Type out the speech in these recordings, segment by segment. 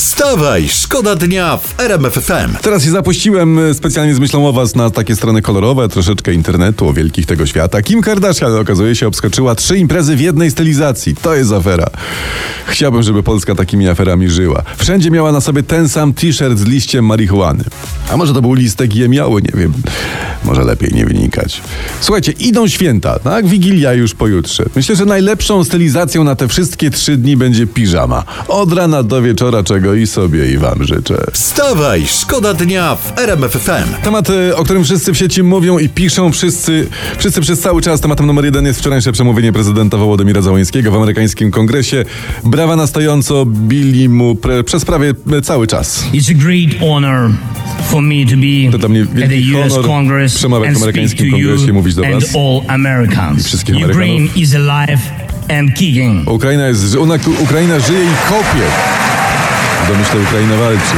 Wstawaj, szkoda dnia w RMF FM. Teraz się zapuściłem e, specjalnie z myślą o was na takie strony kolorowe, troszeczkę internetu, o wielkich tego świata. Kim Kardashian okazuje się obskoczyła trzy imprezy w jednej stylizacji. To jest afera. Chciałbym, żeby Polska takimi aferami żyła. Wszędzie miała na sobie ten sam t-shirt z liściem marihuany. A może to był listek jemiały, nie wiem. Może lepiej nie wynikać. Słuchajcie, idą święta, tak? Wigilia już pojutrze. Myślę, że najlepszą stylizacją na te wszystkie trzy dni będzie piżama. Od rana do wieczora, czego i sobie i wam życzę. Wstawaj, szkoda dnia w RMF FM. Temat, o którym wszyscy w sieci mówią i piszą, wszyscy, wszyscy przez cały czas. Tematem numer jeden jest wczorajsze przemówienie prezydenta Wołodymira Załańskiego w amerykańskim kongresie. Brawa na stojąco bili mu pre, przez prawie cały czas. It's a great honor for me to be To dla mnie at wielki the US honor Congress przemawiać w and speak to amerykańskim kongresie, you mówić do and was. all Americans. wszystkich Ukraine Amerykanów. is alive and kicking. Ukraina jest, Ukraina żyje i kopie. W domyśle Ukraina walczy.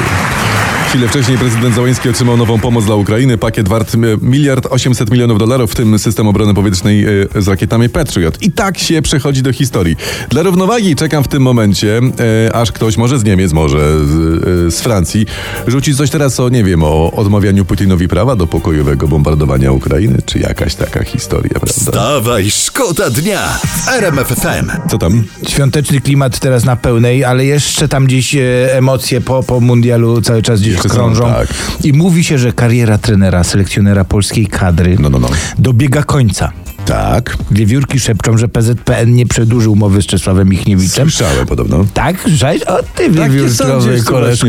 Chwilę wcześniej prezydent Załański otrzymał nową pomoc dla Ukrainy. Pakiet wart miliard 800 milionów dolarów, w tym system obrony powietrznej e, z rakietami Patriot. I tak się przechodzi do historii. Dla równowagi czekam w tym momencie, e, aż ktoś, może z Niemiec, może z, e, z Francji, rzuci coś teraz o, nie wiem, o odmawianiu Putinowi prawa do pokojowego bombardowania Ukrainy, czy jakaś taka historia, prawda? Wstawaj, szkoda dnia w RMF FM. Co tam? Świąteczny klimat teraz na pełnej, ale jeszcze tam gdzieś e, emocje po, po mundialu cały czas gdzieś Są, krążą. tak. I mówi się, że kariera trenera, selekcjonera polskiej kadry No, no, no. dobiega końca. Tak. Wiewiórki szepczą, że PZPN nie przedłuży umowy z Czesławem Michniewiczem. Słyszałem podobno. Tak? Słyszałeś? O ty wiewiórkowy koleżku.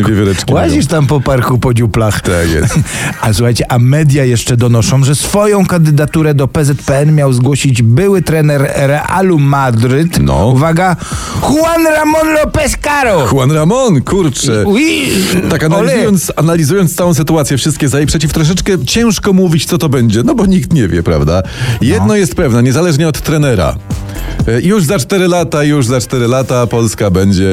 Łazisz tam po parku po dziuplach. Tak jest. A słuchajcie, a media jeszcze donoszą, że swoją kandydaturę do PZPN miał zgłosić były trener Realu Madryt. No. Uwaga, Juan Ramon López Caro. Juan Ramon, kurczę. Ui, Tak analizując, analizując całą sytuację, wszystkie za i przeciw, troszeczkę ciężko mówić, co to będzie, no bo nikt nie wie, prawda? Jedno No. jest pewne, niezależnie od trenera. E, Już za 4 lata, już za 4 lata Polska będzie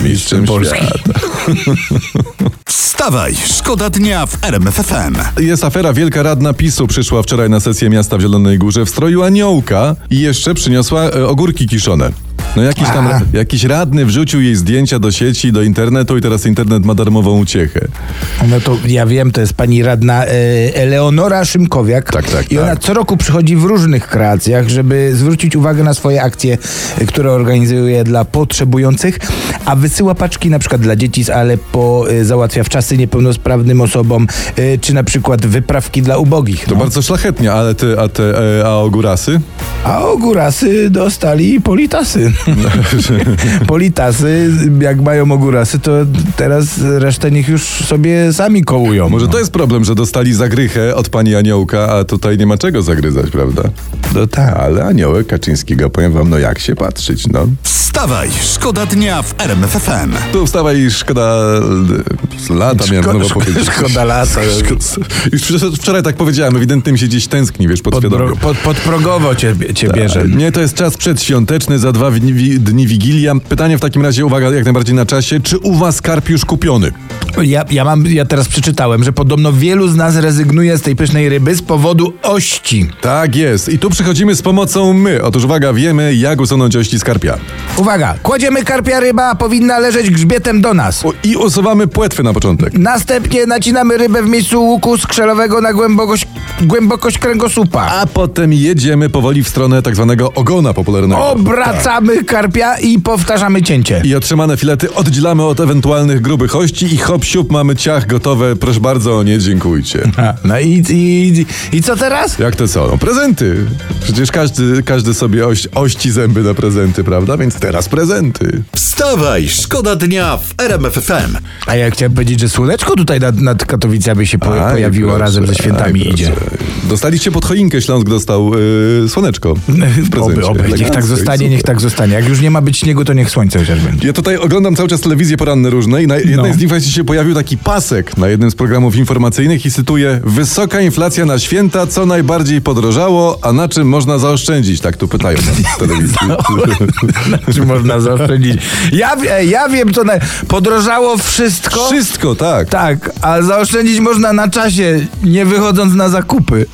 mistrzem Polski. świata. Wstawaj, szkoda dnia w RMF FM. Jest afera. Wielka radna PiSu przyszła wczoraj na sesję miasta w Zielonej Górze w stroju aniołka i jeszcze przyniosła e, ogórki kiszone. No jakiś tam, jakiś radny wrzucił jej zdjęcia do sieci, do internetu i teraz internet ma darmową uciechę. No to ja wiem, to jest pani radna e, Eleonora Szymkowiak. Tak, tak, I ona tak. co roku przychodzi w różnych kreacjach, żeby zwrócić uwagę na swoje akcje, e, które organizuje dla potrzebujących, a wysyła paczki na przykład dla dzieci z Aleppo, e, załatwia wczasy niepełnosprawnym osobom, czy na przykład wyprawki dla ubogich. To no. bardzo szlachetnie, ale ty, a te, a ogórasy? A ogórasy dostali politasy. politasy, jak mają ogórasy, to teraz resztę niech już sobie sami kołują. Może no. to jest problem, że dostali zagrychę od pani aniołka, a tutaj nie ma czego zagryzać, prawda? No tak. Ale aniołek Kaczyńskiego, powiem wam, no jak się patrzeć, no. Wstawaj, szkoda dnia w RMF FM. Tu wstawaj i szkoda e, lata, miałem Szko- znowu szko- powiedzieć. szkoda lata. Szkoda- Już wczoraj- tak powiedziałem, ewidentnie mi się gdzieś tęskni, wiesz, Pod, podświadomie. pod, pod, podprogowo cię, cię bierze. Nie, to jest czas przedświąteczny, za dwa dni, wi- dni Wigilia. Pytanie w takim razie, uwaga, jak najbardziej na czasie. Czy u was karp już kupiony? Ja, ja, mam, ja teraz przeczytałem, że podobno wielu z nas rezygnuje z tej pysznej ryby z powodu ości. Tak jest. I tu przychodzimy z pomocą my. Otóż uwaga, wiemy jak usunąć ości skarpia. Uwaga, kładziemy karpia ryba, powinna leżeć grzbietem do nas. O, I usuwamy płetwy na początek. Następnie nacinamy rybę w miejscu łuku skrzelowego na głębokość, głębokość kręgosłupa. A potem jedziemy powoli w stronę tak zwanego ogona popularnego. Obracamy karpia i powtarzamy cięcie. I otrzymane filety oddzielamy od ewentualnych grubych ości i hop siup mamy ciach gotowe. Proszę bardzo, nie dziękujcie. A, No i, i, i co teraz? Jak to co? No prezenty. Przecież każdy, każdy sobie oś, ości zęby na prezenty, prawda? Więc teraz prezenty. Wstawaj, szkoda dnia w RMF FM. A ja chciałem powiedzieć, że słoneczko tutaj nad, nad Katowicami się po, Aj, pojawiło proszę, razem ze świętami aj, idzie. Dostaliście pod choinkę, Śląsk dostał yy, słoneczko w prezencie. Oby, oby. Niech tak zostanie, niech tak zostanie. Jak już nie ma być śniegu, to niech słońce chociaż będzie. Ja tutaj oglądam cały czas telewizję poranne różne i na jednej No. z nich właśnie się pojawił taki pasek na jednym z programów informacyjnych i cytuję Wysoka inflacja na święta, co najbardziej podrożało, a na czym można zaoszczędzić? Tak tu pytają nas w telewizji. Czy można zaoszczędzić? Ja, ja wiem, co na... podrożało wszystko. Wszystko, tak. Tak, a zaoszczędzić można na czasie, nie wychodząc na zakupy.